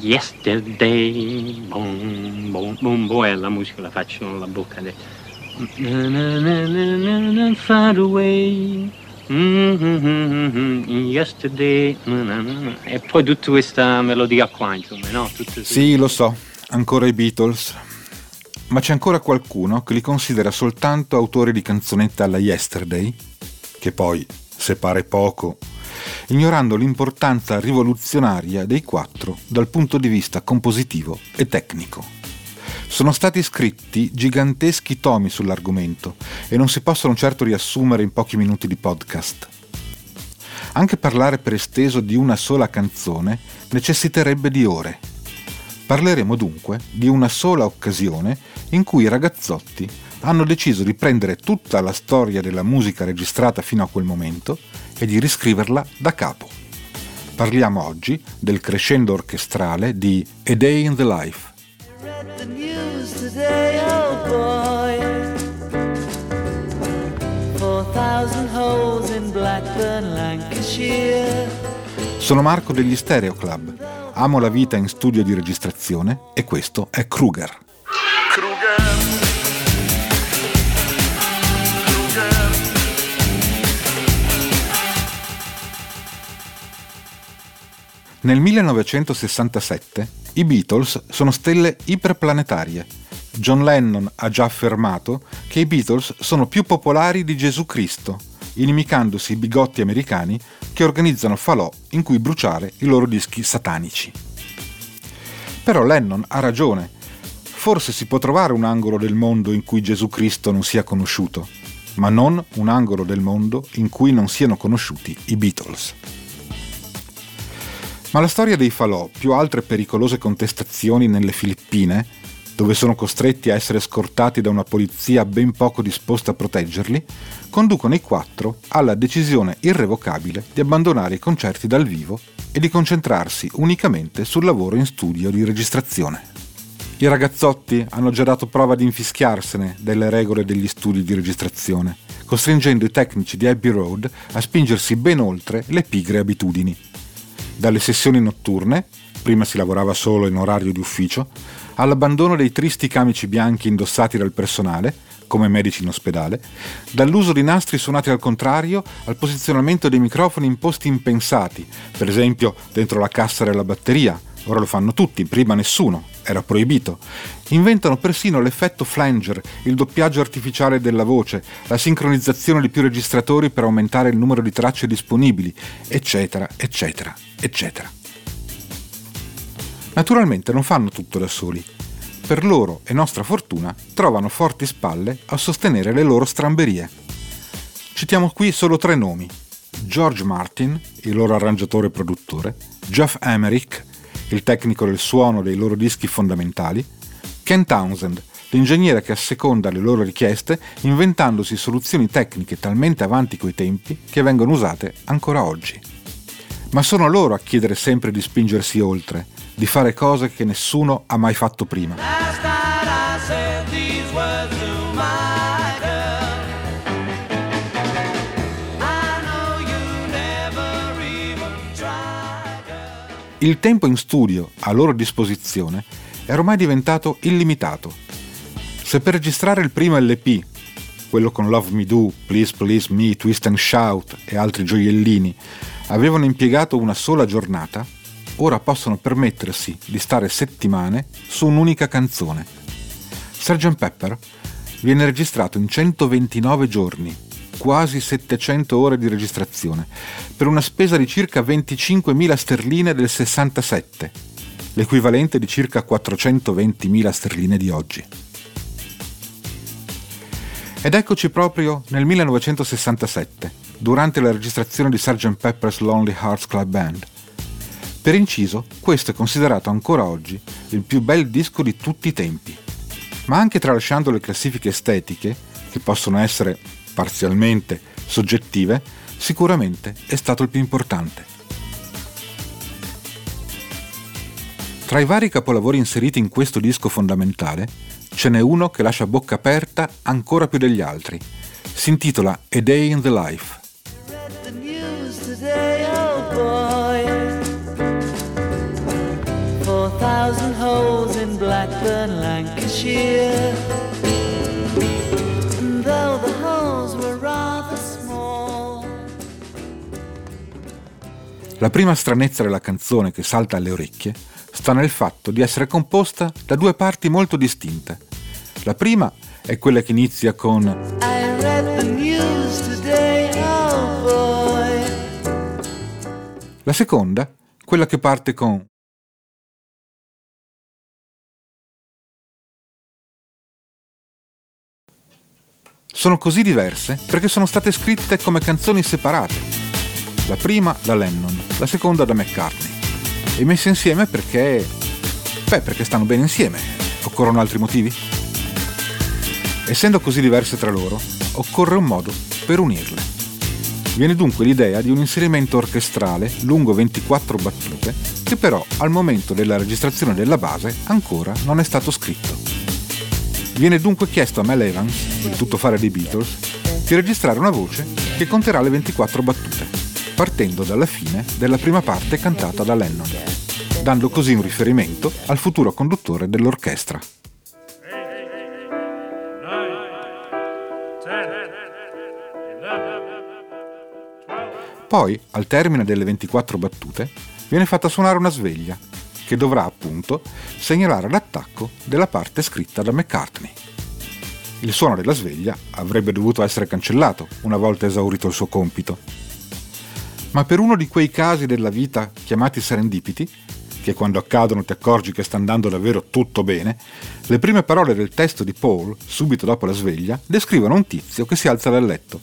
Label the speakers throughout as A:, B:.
A: Yesterday, boom, boom, boom, boom, e la musica la faccio con la bocca. De... Na, na, na, far away, yesterday, e poi tutta questa melodia qua, insomma, no?
B: Tutte sì, lo so, ancora i Beatles. Ma c'è ancora qualcuno che li considera soltanto autori di canzonette alla Yesterday, che poi, se pare poco, ignorando l'importanza rivoluzionaria dei quattro dal punto di vista compositivo e tecnico. Sono stati scritti giganteschi tomi sull'argomento e non si possono certo riassumere in pochi minuti di podcast. Anche parlare per esteso di una sola canzone necessiterebbe di ore. Parleremo dunque di una sola occasione in cui i ragazzotti hanno deciso di prendere tutta la storia della musica registrata fino a quel momento e di riscriverla da capo. Parliamo oggi del crescendo orchestrale di A Day in the Life. Sono Marco degli Stereo Club. Amo la vita in studio di registrazione e questo è Kruger. Nel 1967 i Beatles sono stelle iperplanetarie. John Lennon ha già affermato che i Beatles sono più popolari di Gesù Cristo, inimicandosi i bigotti americani che organizzano falò in cui bruciare i loro dischi satanici. Però Lennon ha ragione. Forse si può trovare un angolo del mondo in cui Gesù Cristo non sia conosciuto, ma non un angolo del mondo in cui non siano conosciuti i Beatles. Ma la storia dei falò, più altre pericolose contestazioni nelle Filippine, dove sono costretti a essere scortati da una polizia ben poco disposta a proteggerli, conducono i quattro alla decisione irrevocabile di abbandonare i concerti dal vivo e di concentrarsi unicamente sul lavoro in studio di registrazione. I ragazzotti hanno già dato prova di infischiarsene delle regole degli studi di registrazione, costringendo i tecnici di Abbey Road a spingersi ben oltre le pigre abitudini dalle sessioni notturne, prima si lavorava solo in orario di ufficio, all'abbandono dei tristi camici bianchi indossati dal personale, come medici in ospedale, dall'uso di nastri suonati al contrario al posizionamento dei microfoni in posti impensati, per esempio dentro la cassa della batteria, ora lo fanno tutti, prima nessuno, era proibito. Inventano persino l'effetto flanger, il doppiaggio artificiale della voce, la sincronizzazione di più registratori per aumentare il numero di tracce disponibili, eccetera, eccetera, eccetera. Naturalmente non fanno tutto da soli. Per loro e nostra fortuna trovano forti spalle a sostenere le loro stramberie. Citiamo qui solo tre nomi. George Martin, il loro arrangiatore e produttore, Jeff Emerick, il tecnico del suono dei loro dischi fondamentali, Ken Townsend, l'ingegnere che asseconda le loro richieste inventandosi soluzioni tecniche talmente avanti coi tempi che vengono usate ancora oggi. Ma sono loro a chiedere sempre di spingersi oltre, di fare cose che nessuno ha mai fatto prima. Il tempo in studio a loro disposizione è ormai diventato illimitato. Se per registrare il primo LP, quello con Love Me Do, Please Please Me, Twist and Shout e altri gioiellini, avevano impiegato una sola giornata, ora possono permettersi di stare settimane su un'unica canzone. Sgt. Pepper viene registrato in 129 giorni quasi 700 ore di registrazione, per una spesa di circa 25.000 sterline del 67, l'equivalente di circa 420.000 sterline di oggi. Ed eccoci proprio nel 1967, durante la registrazione di Sgt. Pepper's Lonely Hearts Club Band. Per inciso, questo è considerato ancora oggi il più bel disco di tutti i tempi. Ma anche tralasciando le classifiche estetiche, che possono essere parzialmente soggettive, sicuramente è stato il più importante. Tra i vari capolavori inseriti in questo disco fondamentale, ce n'è uno che lascia bocca aperta ancora più degli altri. Si intitola A Day in the Life. 4,000 holes in Blackburn, Lancashire. La prima stranezza della canzone che salta alle orecchie sta nel fatto di essere composta da due parti molto distinte. La prima è quella che inizia con I read the news today, oh boy. La seconda, quella che parte con Sono così diverse perché sono state scritte come canzoni separate. La prima da Lennon, la seconda da McCartney. E messe insieme perché... Beh, perché stanno bene insieme. Occorrono altri motivi? Essendo così diverse tra loro, occorre un modo per unirle. Viene dunque l'idea di un inserimento orchestrale lungo 24 battute che però al momento della registrazione della base ancora non è stato scritto. Viene dunque chiesto a Mel Evans, il tuttofare dei Beatles, di registrare una voce che conterà le 24 battute, partendo dalla fine della prima parte cantata da Lennon, dando così un riferimento al futuro conduttore dell'orchestra. Poi, al termine delle 24 battute, viene fatta suonare una sveglia che dovrà appunto segnalare l'attacco della parte scritta da McCartney. Il suono della sveglia avrebbe dovuto essere cancellato una volta esaurito il suo compito. Ma per uno di quei casi della vita chiamati serendipiti, che quando accadono ti accorgi che sta andando davvero tutto bene, le prime parole del testo di Paul, subito dopo la sveglia, descrivono un tizio che si alza dal letto.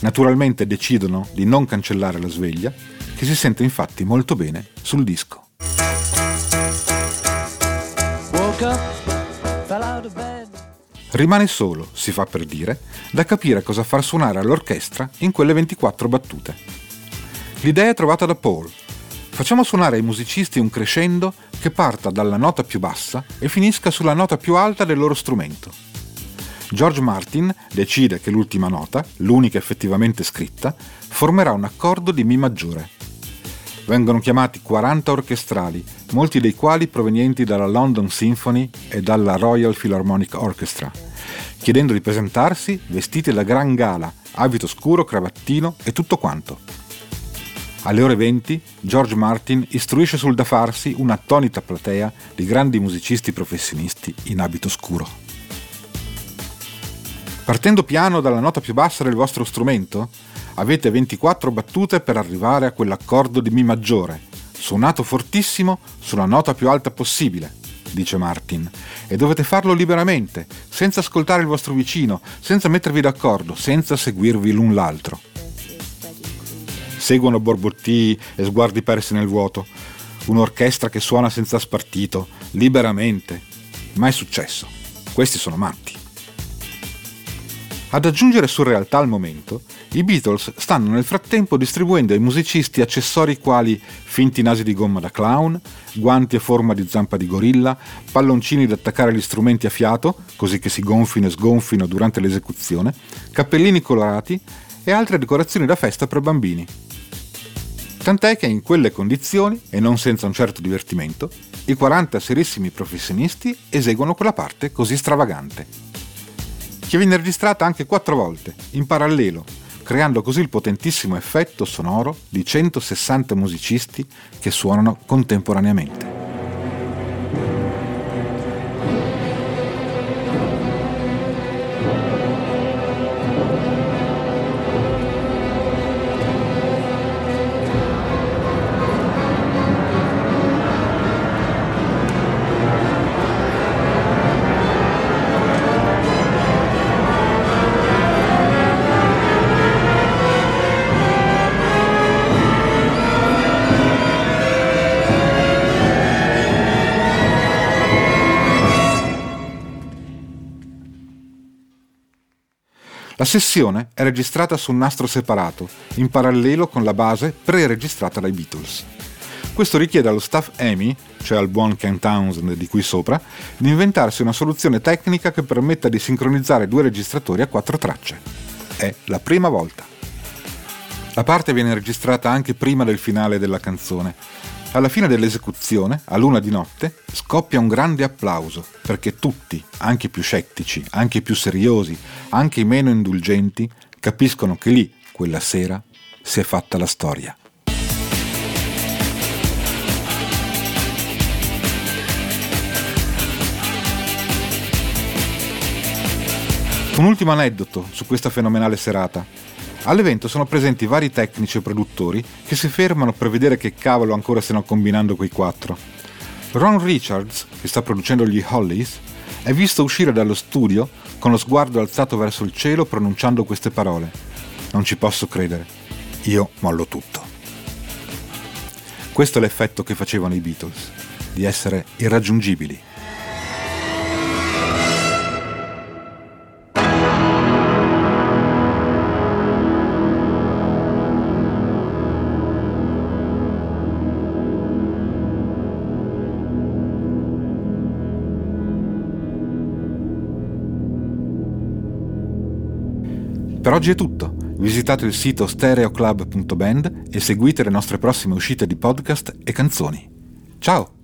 B: Naturalmente decidono di non cancellare la sveglia, che si sente infatti molto bene sul disco. Rimane solo, si fa per dire, da capire cosa far suonare all'orchestra in quelle 24 battute. L'idea è trovata da Paul. Facciamo suonare ai musicisti un crescendo che parta dalla nota più bassa e finisca sulla nota più alta del loro strumento. George Martin decide che l'ultima nota, l'unica effettivamente scritta, formerà un accordo di Mi maggiore vengono chiamati 40 orchestrali, molti dei quali provenienti dalla London Symphony e dalla Royal Philharmonic Orchestra, chiedendo di presentarsi vestiti da gran gala, abito scuro, cravattino e tutto quanto. Alle ore 20 George Martin istruisce sul da farsi un'attonita platea di grandi musicisti professionisti in abito scuro. Partendo piano dalla nota più bassa del vostro strumento, Avete 24 battute per arrivare a quell'accordo di Mi maggiore, suonato fortissimo sulla nota più alta possibile, dice Martin, e dovete farlo liberamente, senza ascoltare il vostro vicino, senza mettervi d'accordo, senza seguirvi l'un l'altro. Seguono borbottii e sguardi persi nel vuoto, un'orchestra che suona senza spartito, liberamente. Ma è successo. Questi sono matti. Ad aggiungere surrealtà al momento, i Beatles stanno nel frattempo distribuendo ai musicisti accessori quali finti nasi di gomma da clown, guanti a forma di zampa di gorilla, palloncini da attaccare agli strumenti a fiato, così che si gonfino e sgonfino durante l'esecuzione, cappellini colorati e altre decorazioni da festa per bambini. Tant'è che in quelle condizioni, e non senza un certo divertimento, i 40 serissimi professionisti eseguono quella parte così stravagante che viene registrata anche quattro volte, in parallelo, creando così il potentissimo effetto sonoro di 160 musicisti che suonano contemporaneamente. La sessione è registrata su un nastro separato, in parallelo con la base pre-registrata dai Beatles. Questo richiede allo staff EMI, cioè al buon Ken Townsend di qui sopra, di inventarsi una soluzione tecnica che permetta di sincronizzare due registratori a quattro tracce. È la prima volta. La parte viene registrata anche prima del finale della canzone, Alla fine dell'esecuzione, a luna di notte, scoppia un grande applauso, perché tutti, anche i più scettici, anche i più seriosi, anche i meno indulgenti, capiscono che lì, quella sera, si è fatta la storia. Un ultimo aneddoto su questa fenomenale serata. All'evento sono presenti vari tecnici e produttori che si fermano per vedere che cavolo ancora stiano combinando quei quattro. Ron Richards, che sta producendo gli Hollies, è visto uscire dallo studio con lo sguardo alzato verso il cielo pronunciando queste parole. Non ci posso credere. Io mollo tutto. Questo è l'effetto che facevano i Beatles, di essere irraggiungibili. Oggi è tutto. Visitate il sito stereoclub.band e seguite le nostre prossime uscite di podcast e canzoni. Ciao!